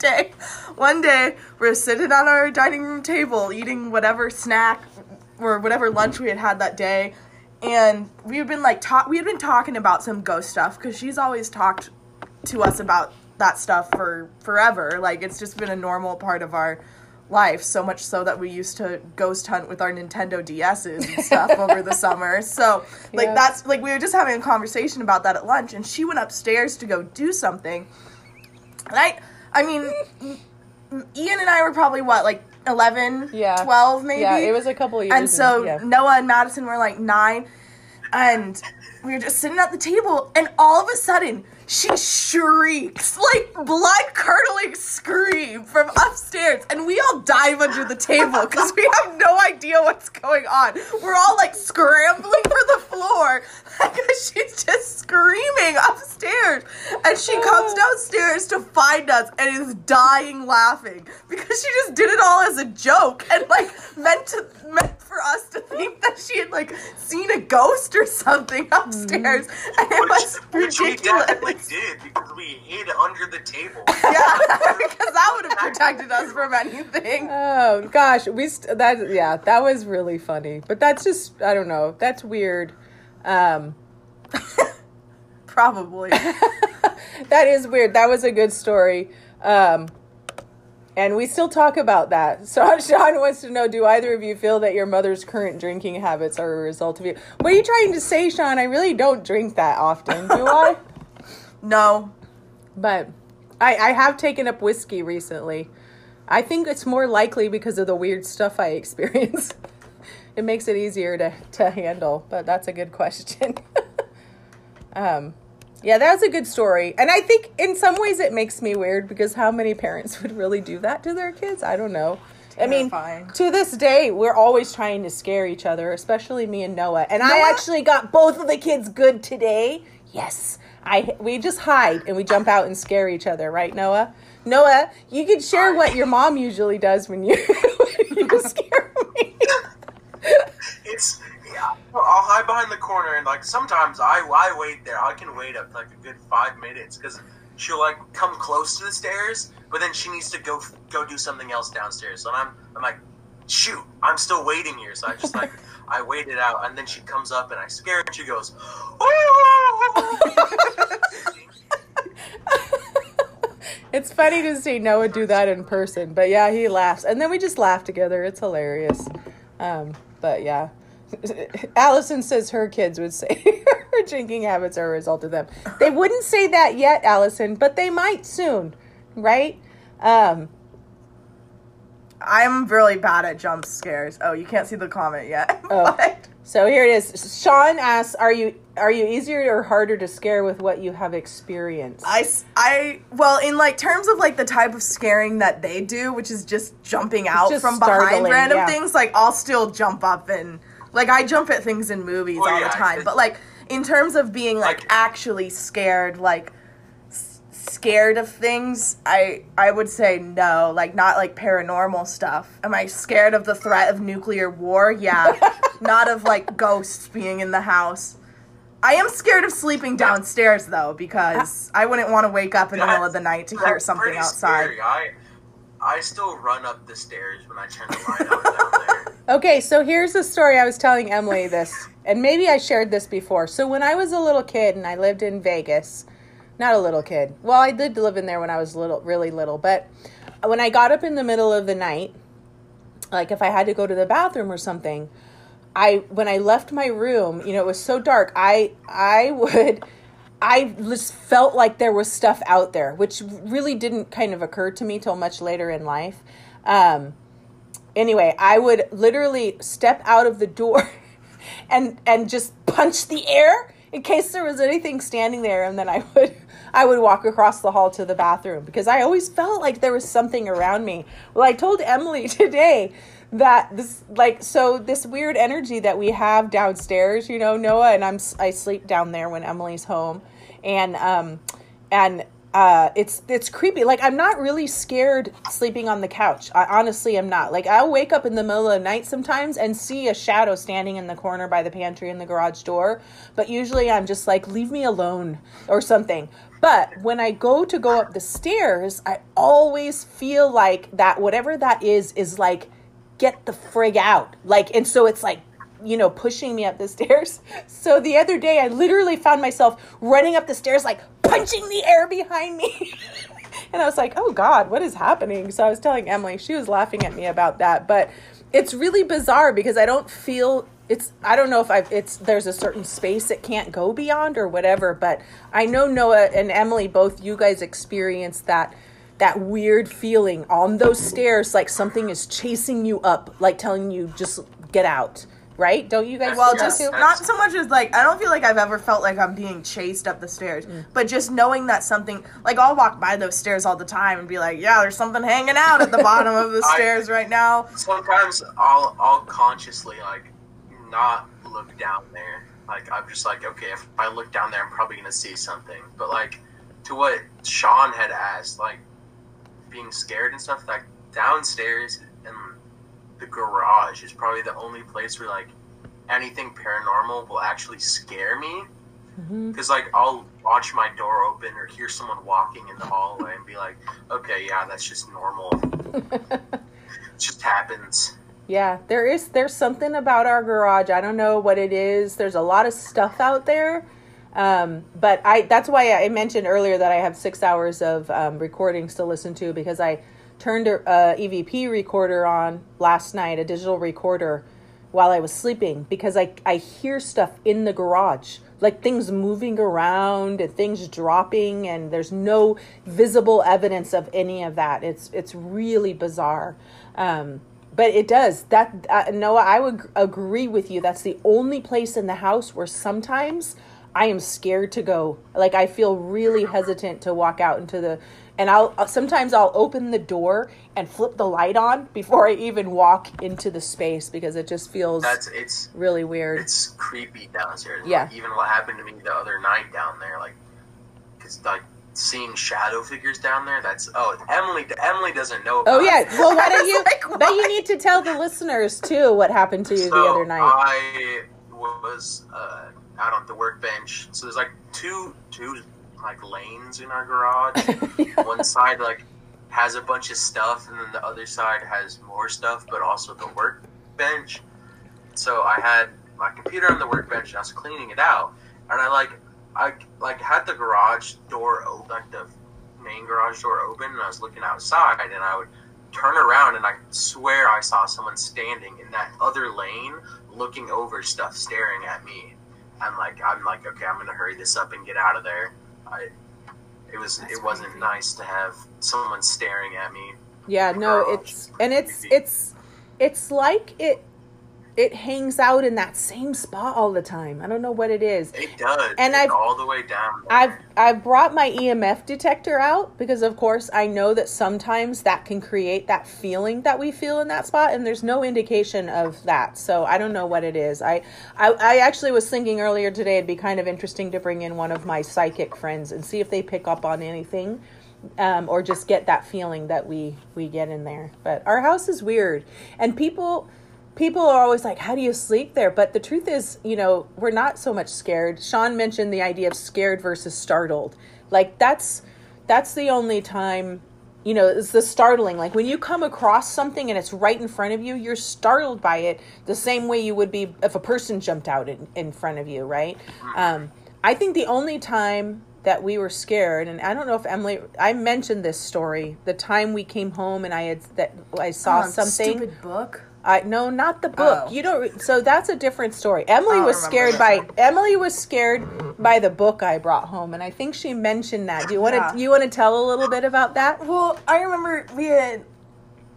Day, one day, we're sitting on our dining room table eating whatever snack or whatever lunch we had had that day, and we had been like talk. We had been talking about some ghost stuff because she's always talked to us about that stuff for forever. Like it's just been a normal part of our life. So much so that we used to ghost hunt with our Nintendo DSs and stuff over the summer. So like Yeah. that's like we were just having a conversation about that at lunch, and she went upstairs to go do something. And I, I mean, Ian and I were probably what like 11, Yeah. 12 maybe. yeah, it was a couple of years. And so yeah. Noah and Madison were like nine, and we were just sitting at the table, and all of a sudden she shrieks like blood curdling scream from upstairs, and we all dive under the table because we have no idea what's going on. We're all like scrambling for the floor because she's just screaming upstairs, and she comes oh. downstairs to find us and is dying laughing because she just did it all as a joke and like meant to meant for us to think that she had like seen a ghost or something mm-hmm. upstairs, and it was Which we definitely did because we hid under the table. Yeah, because that would have protected us from anything. Oh gosh, we st- that yeah, that was really funny. But that's just I don't know. That's weird. Um Probably. that is weird. That was a good story. Um, and we still talk about that. So Sean wants to know: Do either of you feel that your mother's current drinking habits are a result of you? What are you trying to say, Sean? I really don't drink that often, do I? No. But I, I have taken up whiskey recently. I think it's more likely because of the weird stuff I experience. It makes it easier to, to handle, but that's a good question. um, yeah, that's a good story. And I think in some ways it makes me weird because how many parents would really do that to their kids? I don't know. I mean, Terrifying. to this day, we're always trying to scare each other, especially me and Noah. And I actually got both of the kids good today. Yes. I we just hide and we jump out and scare each other, right, Noah? Noah, you can share what your mom usually does when you, when you scare me. It's yeah. I'll hide behind the corner and like sometimes I I wait there. I can wait up like a good five minutes because she'll like come close to the stairs, but then she needs to go go do something else downstairs. So I'm I'm like, shoot, I'm still waiting here. So I just like I waited out, and then she comes up and I scare her, and she goes, It's funny to see Noah do that in person, but yeah, he laughs, and then we just laugh together. It's hilarious. Um, but yeah, Allison says her kids would say her drinking habits are a result of them. They wouldn't say that yet, Allison, but they might soon, right? Um, I'm really bad at jump scares. Oh, you can't see the comment yet. Oh. But- so here it is. Sean asks, "Are you are you easier or harder to scare with what you have experienced?" I I well, in like terms of like the type of scaring that they do, which is just jumping out just from behind random yeah. things, like I'll still jump up and like I jump at things in movies Well, all yeah, the time. But like in terms of being like Like- actually scared, like s- scared of things, I I would say no, like not like paranormal stuff. Am I scared of the threat of nuclear war? Yeah. not of like ghosts being in the house. I am scared of sleeping downstairs though because I wouldn't want to wake up in the middle of the night to hear something outside. Scary. I I still run up the stairs when I turn the light out down there. Okay, so here's the story I was telling Emily this, and maybe I shared this before. So when I was a little kid and I lived in Vegas, not a little kid. Well, I did live in there when I was little, really little, but when I got up in the middle of the night, like if I had to go to the bathroom or something, I when I left my room, you know, it was so dark. I I would I just felt like there was stuff out there, which really didn't kind of occur to me till much later in life. Um, anyway, I would literally step out of the door and and just punch the air in case there was anything standing there, and then I would I would walk across the hall to the bathroom because I always felt like there was something around me. Well, I told Emily today that this like so this weird energy that we have downstairs, you know, Noah and I'm I sleep down there when Emily's home, and um and uh, it's it's creepy. Like I'm not really scared sleeping on the couch. I honestly am not. Like I'll wake up in the middle of the night sometimes and see a shadow standing in the corner by the pantry in the garage door. But usually I'm just like, leave me alone or something. But when I go to go up the stairs, I always feel like that whatever that is is like get the frig out. Like and so it's like you know, pushing me up the stairs. So the other day, I literally found myself running up the stairs, like punching the air behind me. and I was like, oh God, what is happening? So I was telling Emily, she was laughing at me about that. But it's really bizarre because I don't feel it's I don't know if I've it's there's a certain space it can't go beyond or whatever, but I know Noah and Emily both you guys experienced that that weird feeling on those stairs like something is chasing you up, like telling you just get out. Right? Don't you guys Well, just too? not so much as like I don't feel like I've ever felt like I'm being chased up the stairs, Mm. but just knowing that something like I'll walk by those stairs all the time and be like, yeah, there's something hanging out at the bottom of the I- stairs right now. Sometimes I'll I'll consciously like not look down there. Like I'm just like, okay, if I look down there, I'm probably gonna see something. But like to what Sean had asked, like being scared and stuff, like downstairs in the garage is probably the only place where like anything paranormal will actually scare me. Because like I'll watch my door open or hear someone walking in the hallway and be like, okay, yeah, that's just normal. it just happens. Yeah, there is there's something about our garage. I don't know what it is. There's a lot of stuff out there. Um, but I that's why I mentioned earlier that I have 6 hours of um, recordings to listen to because I turned a, a EVP recorder on last night, a digital recorder while I was sleeping because I I hear stuff in the garage. Like things moving around and things dropping and there's no visible evidence of any of that. It's it's really bizarre. Um, but it does that uh, noah i would agree with you that's the only place in the house where sometimes i am scared to go like i feel really hesitant to walk out into the and i'll uh, sometimes i'll open the door and flip the light on before i even walk into the space because it just feels That's it's really weird it's creepy downstairs. Yeah. Like, even what happened to me the other night down there, like, because like seeing shadow figures down there. That's oh Emily. Emily doesn't know. About Oh yeah it. well why don't you like, but you need to tell the listeners too what happened to you the other night I was uh, out on the workbench. So there's like two two like lanes in our garage. One side like has a bunch of stuff, and then the other side has more stuff, but also the workbench. So I had my computer on the workbench, and I was cleaning it out, and I like I like had the garage door open, like the main garage door open, and I was looking outside, and I would turn around, and I swear I saw someone standing in that other lane, looking over stuff, staring at me. I'm like, I'm like, okay, I'm gonna hurry this up and get out of there. I, it was, That's it wasn't creepy. nice to have someone staring at me. Yeah, no, it's and it's it's it's like it it hangs out in that same spot all the time. I don't know what it is. It does, And it's I've- all the way down. There. I've I've brought my EMF detector out because of course I know that sometimes that can create that feeling that we feel in that spot and there's no indication of that. So I don't know what it is. I I, I actually was thinking earlier today it'd be kind of interesting to bring in one of my psychic friends and see if they pick up on anything. Um, or just get that feeling that we we get in there. But our house is weird, and people people are always like, "How do you sleep there?" But the truth is, you know, we're not so much scared. Sean mentioned the idea of scared versus startled. Like that's that's the only time, you know, it's the startling. Like when you come across something and it's right in front of you, you're startled by it the same way you would be if a person jumped out in, in front of you, right? Um, I think the only time that we were scared, and I don't know if Emily, I mentioned this story, the time we came home and I had that I saw Um, something. Stupid book. I no, not the book. Oh. You don't. So that's a different story. Emily was scared by one. Emily was scared by the book I brought home, and I think she mentioned that. Do you want to Yeah. you want to tell a little bit about that? Well, I remember we had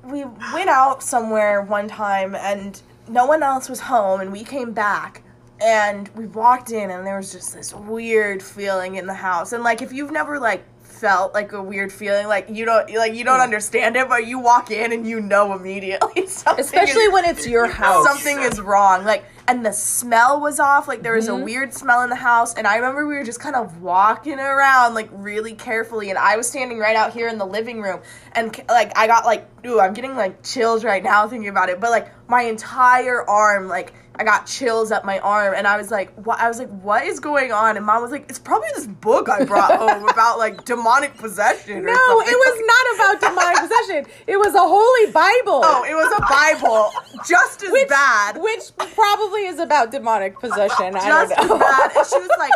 we went out somewhere one time and no one else was home and we came back and we walked in and there was just this weird feeling in the house. And like if you've never like felt like a weird feeling like you don't like you don't understand it but you walk in and you know immediately something Especially is- when it's your house. something is wrong. Like, and the smell was off. Like, there was Mm-hmm. a weird smell in the house. And I remember we were just kind of walking around, like, really carefully. And I was standing right out here in the living room. And, like, I got, like, ooh, I'm getting, like, chills right now thinking about it. But, like, my entire arm, like, I got chills up my arm. And I was like, what? I was like, what is going on? And mom was like, it's probably this book I brought home about, like, demonic possession. No, something." it was not about demonic possession. It was a holy Bible. Oh, it was a Bible. Just as which, bad. Which probably is about demonic possession. I just don't know. as bad. And she was like,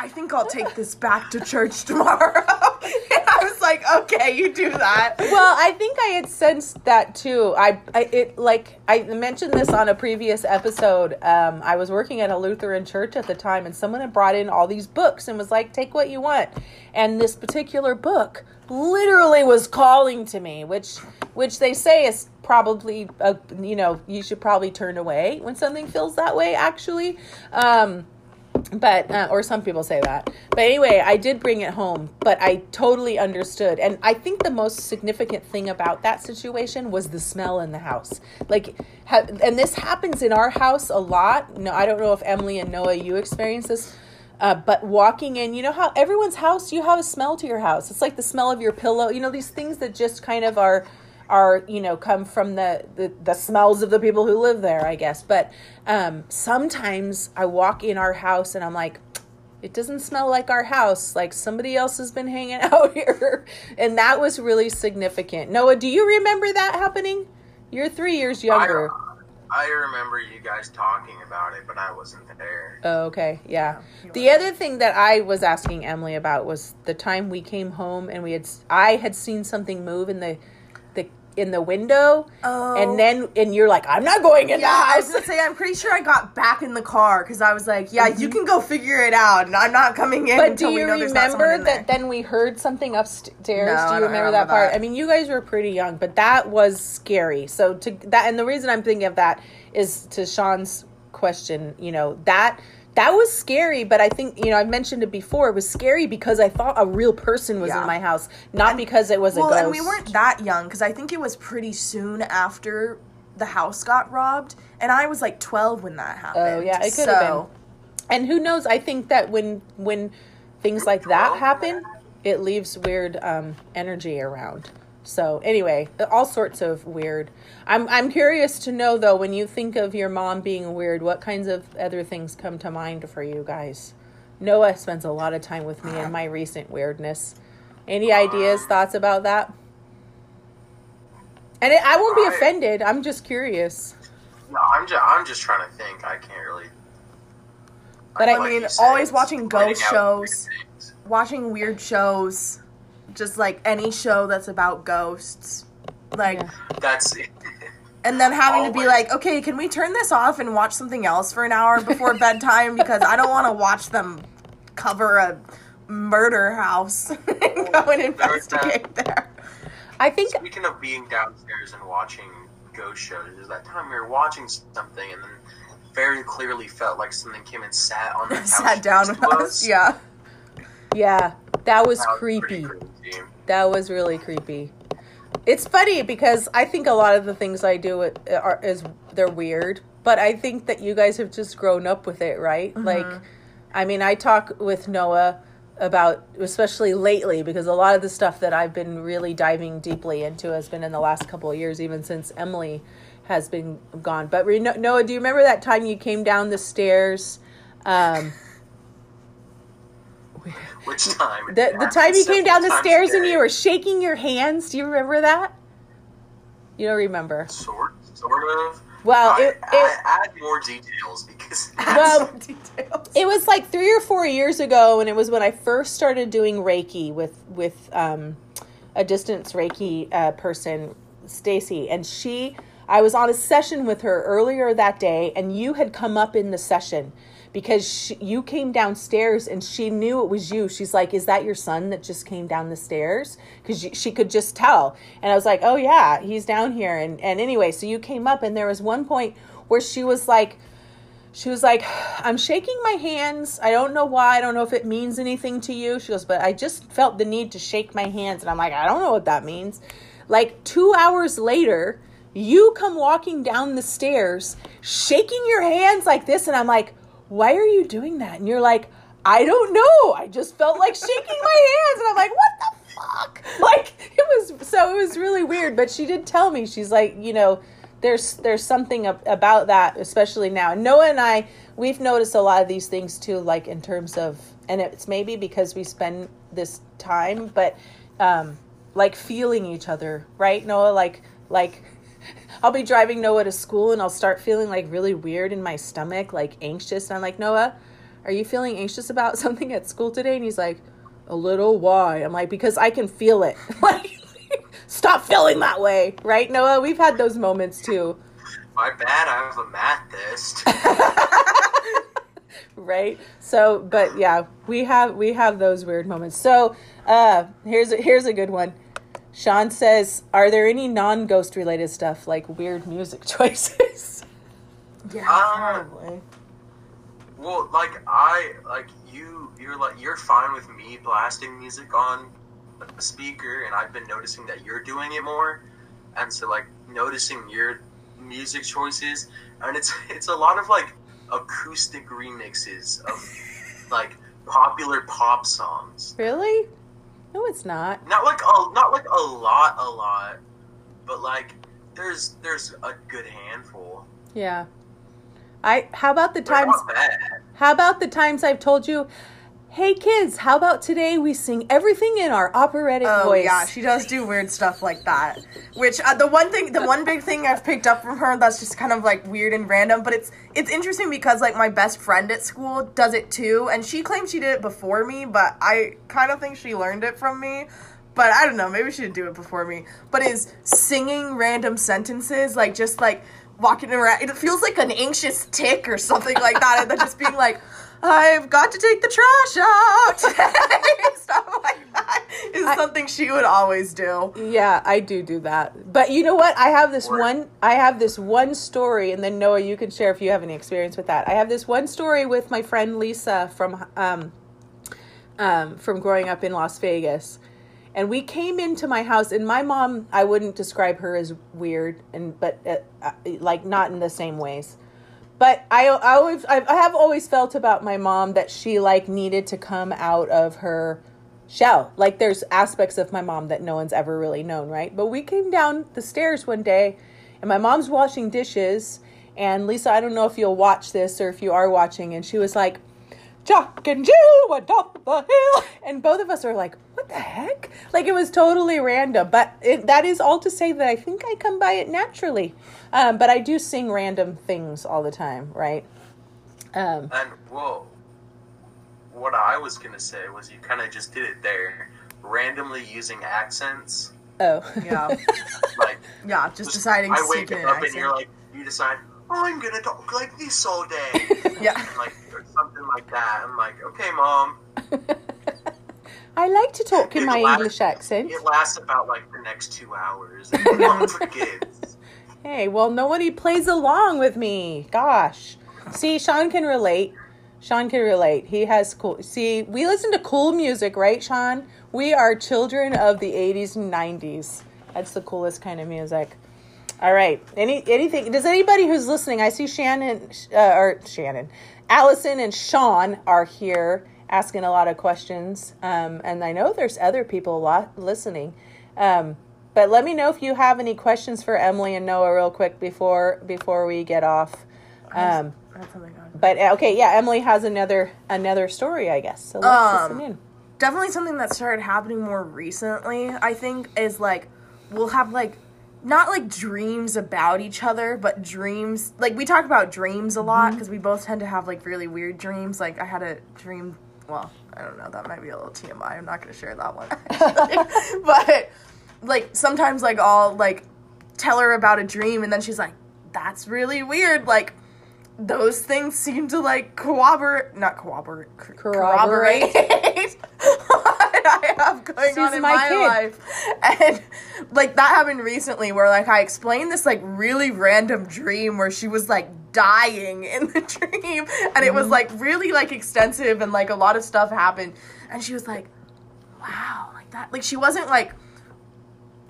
I think I'll take this back to church tomorrow. and I was like, okay, you do that. well, I think I had sensed that too. I, I it like I mentioned this on a previous episode. Um, I was working at a Lutheran church at the time, and someone had brought in all these books and was like, "Take what you want." And this particular book literally was calling to me, which which they say is probably a, you know you should probably turn away when something feels that way. Actually. Um, but uh, or some people say that. But anyway i did bring it home but i totally understood. And i think the most significant thing about that situation was the smell in the house. Like ha- and this happens in our house a lot. No i don't know if emily and noah you experience this uh, but walking in you know how everyone's house you have a smell to your house. It's like the smell of your pillow you know these things that just kind of are are you know come from the, the the smells of the people who live there i guess. But um sometimes i walk in our house and i'm like it doesn't smell like our house. Like somebody else has been hanging out here. And that was really significant. Noah do you remember that happening? You're three years younger. I, I remember you guys talking about it, but I wasn't there. Oh, okay, yeah. The other thing that I was asking Emily about was the time we came home and we had I had seen something move in the the in the window, Oh. and then and you're like, I'm not going in Yeah, the I was gonna say, I'm pretty sure I got back in the car because I was like, yeah, you can go figure it out, and I'm not coming in Mm-hmm. But until do we you know there's not someone remember that then we heard something upstairs? No, do you remember, remember that part? that. I mean, you guys were pretty young, but that was scary. So to that, and the reason I'm thinking of that is to Sean's question. You know that that was scary, but I think you know I've mentioned it before. It was scary because I thought a real person was Yeah. in my house, not because it was a well, ghost. and we weren't that young because I think it was pretty soon after the house got robbed, and I was like 12 when that happened. Oh yeah, it could have So- been. And who knows? I think that when when things like that happen, it leaves weird um, energy around. So anyway, all sorts of weird. I'm I'm curious to know though when you think of your mom being weird, what kinds of other things come to mind for you guys? Noah spends a lot of time with me in my recent weirdness. Any ideas, thoughts about that? And it, I won't be offended. I'm just curious. No, I'm just I'm just trying to think. I can't really. But I I mean, always watching ghost shows. Watching weird shows, just like any show that's about ghosts, like, Yeah. That's and then having to be like, okay, can we turn this off and watch something else for an hour before bedtime because I don't want to watch them cover a murder house and go and investigate there. I think Speaking of being downstairs and watching ghost shows, there's that time we were watching something and then very clearly felt like something came and sat on the couch Sat down with to us, yeah. Yeah, that was That was pretty creepy. That was really creepy. It's funny because I think a lot of the things I do are is they're weird, but I think that you guys have just grown up with it, right? Like, I mean, I talk with Noah about, especially lately, because a lot of the stuff that I've been really diving deeply into has been in the last couple of years, even since Emily has been gone. But Noah, do you remember that time you came down the stairs? Um, Which time? the the time you came down the stairs and you were shaking your hands. Do you remember that? You don't remember. sort sort of. Well, I, it, it, I add more details because Well, details. it was like three or four years ago, and it was when I first started doing Reiki with with um, a distance Reiki uh, person, Stacy, and she. I was on a session with her earlier that day, and you had come up in the session because she, you came downstairs and she knew it was you. She's like, "Is that your son that just came down the stairs?" Because she could just tell, and I was like, "Oh yeah, he's down here." And and anyway, so you came up, and there was one point where she was like she was like, I'm shaking my hands. I don't know why. I don't know if it means anything to you. She goes, but I just felt the need to shake my hands. And I'm like, I don't know what that means. Like two hours later, you come walking down the stairs, shaking your hands like this. And I'm like, why are you doing that? And you're like, I don't know. I just felt like shaking my hands. And I'm like, what the fuck? Like, it was so, it was really weird. But she did tell me, she's like, you know, there's there's something about that especially now noah and i we've noticed a lot of these things too like in terms of and it's maybe because we spend this time but um like feeling each other right noah like like i'll be driving noah to school and i'll start feeling like really weird in my stomach like anxious. And i'm like noah are you feeling anxious about something at school today? And he's like a little. Why? I'm like because i can feel it. Like stop feeling that way. Right noah? We've had those moments too. My bad. I have a math test. right? So but yeah we have we have those weird moments. So uh here's a, here's a good one sean says are there any non-ghost related stuff like weird music choices Yeah, Uh, probably. well, like I like you. You're like you're fine with me blasting music on a speaker, and I've been noticing that you're doing it more, and so like noticing your music choices, and it's it's a lot of like acoustic remixes of like popular pop songs. really no it's not. Not like a not like a lot, a lot, but like there's there's a good handful. yeah. I how about the They're times how about the times i've told you hey kids how about today we sing everything in our operatic Oh voice yeah, she does do weird stuff like that. Which uh, the one thing, the one big thing I've picked up from her that's just kind of like weird and random, but it's it's interesting because like my best friend at school does it too, and she claims she did it before me, but I kind of think she learned it from me. But I don't know, maybe she didn't do it before me. But is singing random sentences like just like walking around. It feels like an anxious tick or something like that, and then just being like. I've got to take the trash out. Stuff like that is I- something she would always do. Yeah, I do do that. But you know what? I have this one. I have this one story, and then Noah, you can share if you have any experience with that. I have this one story with my friend Lisa from um, um, from growing up in Las Vegas, and we came into my house. And my mom, I wouldn't describe her as weird, and but uh, uh, like not in the same ways. But I, I always, I have always felt about my mom that she like needed to come out of her shell. Like there's aspects of my mom that no one's ever really known, right? But we came down the stairs one day and my mom's washing dishes and Lisa, I don't know if you'll watch this or if you are watching and she was like, Jock and Jill went up the hill. And both of us are like, what the heck? Like it was totally random. But it, that is all to say that I think I come by it naturally. Um, but I do sing random things all the time, right? Um, And well, what I was gonna say was you kind of just did it there, randomly using accents. oh. Yeah. Like Yeah, just deciding I to wake speak in up an and you're like, you decide, oh, I'm gonna talk like this all day, Yeah. and like or something like that. I'm like, okay, mom. I like to talk in It my lasts- English accent. It lasts about like the next two hours. Mom forgives. Hey, well, nobody plays along with me. Gosh. See, Sean can relate. Sean can relate. He has cool. See, we listen to cool music, right, Sean? We are children of the 80s and 90s. That's the coolest kind of music. All right. Any anything? Does anybody who's listening? I see Shannon uh, or Shannon, Allison, and Sean are here asking a lot of questions, um, and I know there's other people a lot listening. Um, but let me know if you have any questions for Emily and Noah real quick before before we get off. Um, That's something on. but uh, okay, yeah, Emily has another another story, I guess. So let's Um, listen in. definitely something that started happening more recently i think is like we'll have like not like dreams about each other but dreams like we talk about dreams a lot mm-hmm. because we both tend to have like really weird dreams. Like i had a dream well i don't know that might be a little tmi i'm not going to share that one but like sometimes like i'll like tell her about a dream and then she's like that's really weird. Like those things seem to like corroborate not corroborate Corroborate. corroborate I have going on in my my, life. And like that happened recently where like I explained this like really random dream where she was like dying in the dream and it was Mm-hmm. like really like extensive and like a lot of stuff happened and she was like wow like that like she wasn't like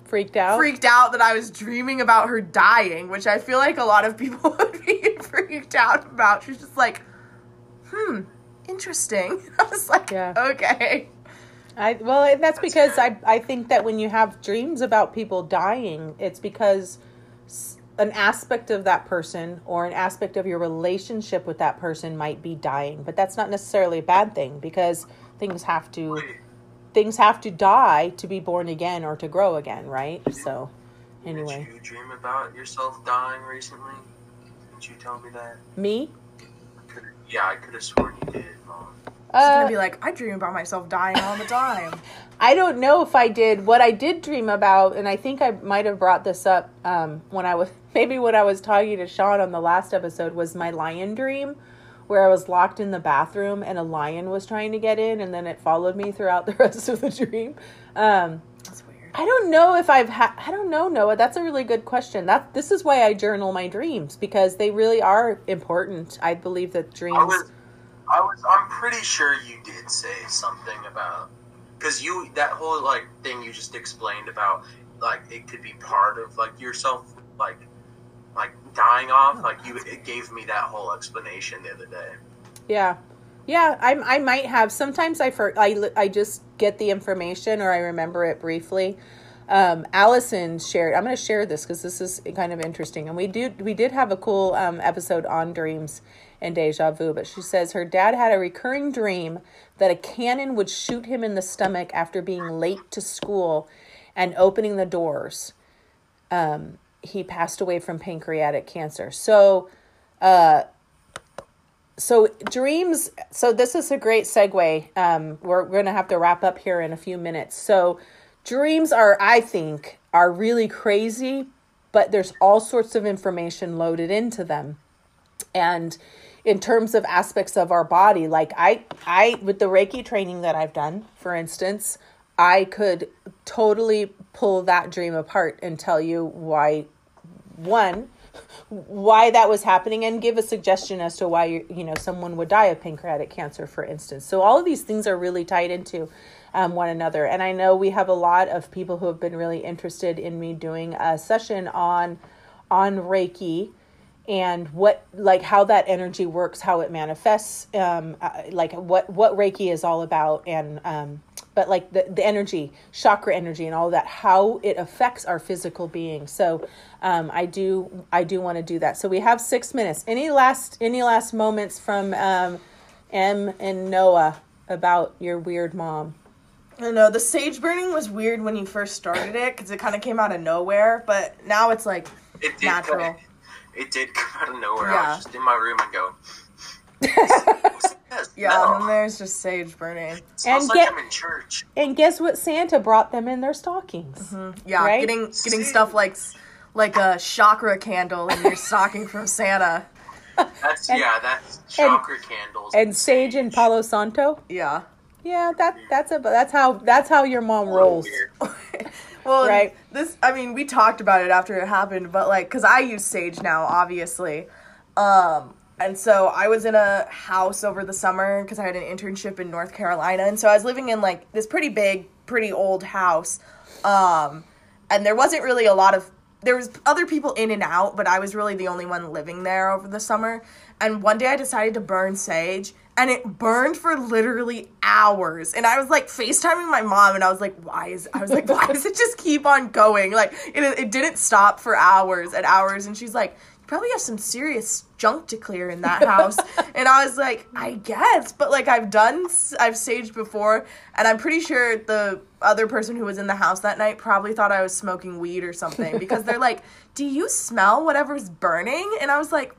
Freaked out. freaked out that I was dreaming about her dying, which I feel like a lot of people would be freaked out about. She's just like, hmm, interesting. I was like, Yeah. okay. I well, and that's That's because. I I think that when you have dreams about people dying, it's because an aspect of that person or an aspect of your relationship with that person might be dying, but that's not necessarily a bad thing because things have to Wait, things have to die to be born again or to grow again, right? So, anyway, Did you dream about yourself dying recently? Did you tell me that? me, Could- Yeah, I could have sworn you did, mom. She's uh, gonna be like, I dream about myself dying all the time. I don't know if I did. What I did dream about, and I think I might have brought this up um, when I was maybe when I was talking to Sean on the last episode, was my lion dream, where I was locked in the bathroom and a lion was trying to get in, and then it followed me throughout the rest of the dream. Um, That's weird. I don't know if I've had. I don't know, Noah. That's a really good question. That this is why I journal my dreams because they really are important. I believe that dreams. I was, I'm pretty sure you did say something about, because you that whole like thing you just explained about like it could be part of like yourself like like dying off like you it gave me that whole explanation the other day. Yeah. Yeah, I, I might have. Sometimes I, for, I, I just get the information or I remember it briefly. Um, Allison shared. I'm going to share this because this is kind of interesting, and we do we did have a cool um, episode on dreams and deja vu. But she says her dad had a recurring dream that a cannon would shoot him in the stomach after being late to school and opening the doors. Um, he passed away from pancreatic cancer. So, uh, so dreams so this is a great segue um we're, we're gonna have to wrap up here in a few minutes so dreams are i think are really crazy but there's all sorts of information loaded into them and in terms of aspects of our body. Like i i with the reiki training that i've done for instance i could totally pull that dream apart and tell you why one why that was happening and give a suggestion as to why you you know someone would die of pancreatic cancer for instance. So all of these things are really tied into um, one another. And i know we have a lot of people who have been really interested in me doing a session on on reiki and what like how that energy works how it manifests um uh, like what what reiki is all about and um but like the, the energy chakra energy and all that how it affects our physical being so um i do i do want to do that so we have six minutes any last any last moments from um Em and Noah about your weird mom. I don't know. The sage burning was weird when you first started it because it kind of came out of nowhere, but now it's like It natural. Come, it did come out of nowhere. I Yeah. was just in my room and go. Yeah, smell? and then there's just sage burning. It And like get- I'm in church. And guess what? Santa brought them in their stockings. Mm-hmm. Yeah, Right? getting getting See? stuff like like a chakra candle in your stocking from Santa. That's And- yeah, that's chakra candles And sage and Palo Santo. Yeah. Yeah, that that's a that's how that's how your mom rolls. well, Right. this I mean, we talked about it after it happened, but like cuz I use sage now, obviously. Um and so I was in a house over the summer cuz I had an internship in North Carolina, and so I was living in like this pretty big, pretty old house. Um and there wasn't really a lot of there was other people in and out, but I was really the only one living there over the summer. And one day I decided to burn sage, and it burned for literally hours. And I was like FaceTiming my mom, and I was like, "Why is?" I was like, "Why does it just keep on going? Like it, it didn't stop for hours and hours." And she's like, "You probably have some serious junk to clear in that house." and I was like, "I guess," but like I've done, I've saged before, and I'm pretty sure the other person who was in the house that night probably thought I was smoking weed or something because they're like, "Do you smell whatever's burning?" And I was like,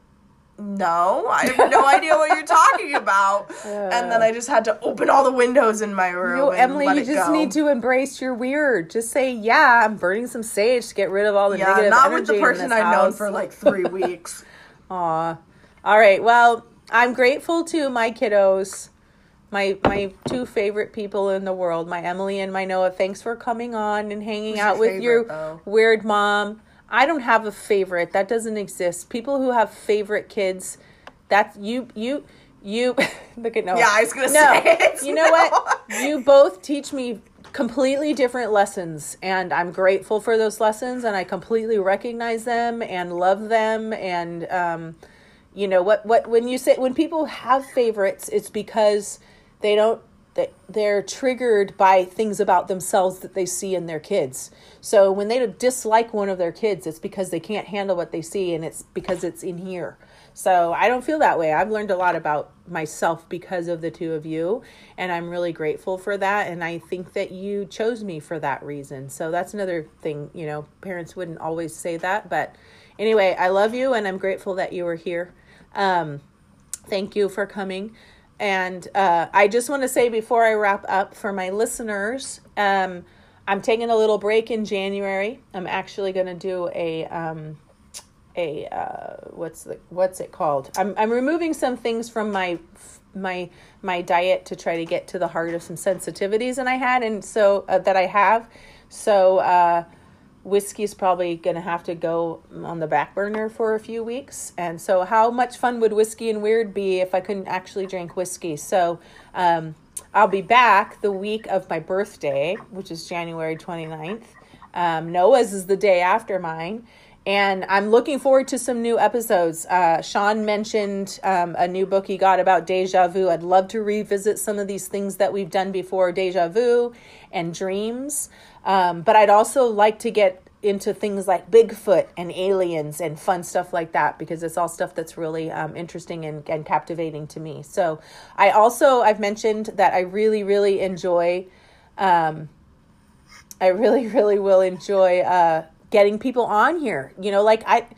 "No, I have no idea what you're talking about." and then I just had to open all the windows in my room. No, Emily, you just go. need to embrace your weird. Just say, "Yeah, I'm burning some sage to get rid of all the Yeah, negative not energy with the person I've known for like three weeks. Aw. All right. Well, I'm grateful to my kiddos, my my two favorite people in the world, my Emily and my Noah. Thanks for coming on and hanging Who's out with favorite, your though? weird mom. I don't have a favorite. That doesn't exist. People who have favorite kids, that's you you you look at Noah. Yeah, I was gonna no. say it's You know what? You both teach me completely different lessons and I'm grateful for those lessons and I completely recognize them and love them and um you know what what when you say when people have favorites it's because they don't they, they're triggered by things about themselves that they see in their kids. So when they dislike one of their kids it's because they can't handle what they see and it's because it's in here. So i don't feel that way. I've learned a lot about myself because of the two of you and i'm really grateful for that and i think that you chose me for that reason. So that's another thing you know parents wouldn't always say that but anyway i love you and i'm grateful that you were here. Um, thank you for coming. And uh, I just want to say before I wrap up for my listeners, um, I'm taking a little break in January. I'm actually going to do a um, a uh, what's the what's it called? I'm I'm removing some things from my my my diet to try to get to the heart of some sensitivities and I had and so uh, that I have. So uh, is probably going to have to go on the back burner for a few weeks. And so, how much fun would whiskey and weird be if I couldn't actually drink whiskey? So, um, I'll be back the week of my birthday, which is January 29th. Um, Noah's is the day after mine. And I'm looking forward to some new episodes. Uh, Sean mentioned um, a new book he got about deja vu. I'd love to revisit some of these things that we've done before deja vu and dreams. Um, but I'd also like to get into things like Bigfoot and aliens and fun stuff like that because it's all stuff that's really um, interesting and, and captivating to me. So I also, I've mentioned that I really, really enjoy. Um, I really, really will enjoy uh, getting people on here. You know, like I,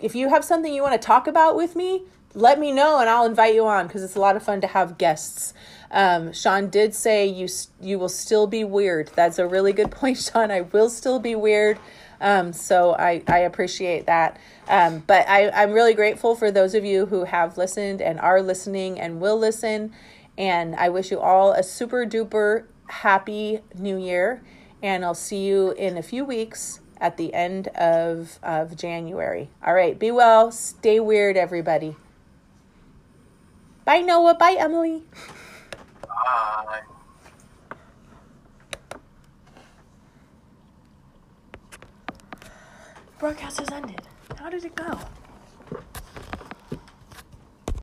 if you have something you want to talk about with me, let me know and I'll invite you on because it's a lot of fun to have guests. Um, Sean did say you you will still be weird. That's a really good point, Sean. I will still be weird. Um, so I, I appreciate that. Um, but I, I'm really grateful for those of you who have listened and are listening and will listen. And I wish you all a super duper happy new year. And I'll see you in a few weeks at the end of, of January. All right, be well, stay weird, everybody. Bye, Noah. Bye, Emily. Broadcast has ended. How did it go?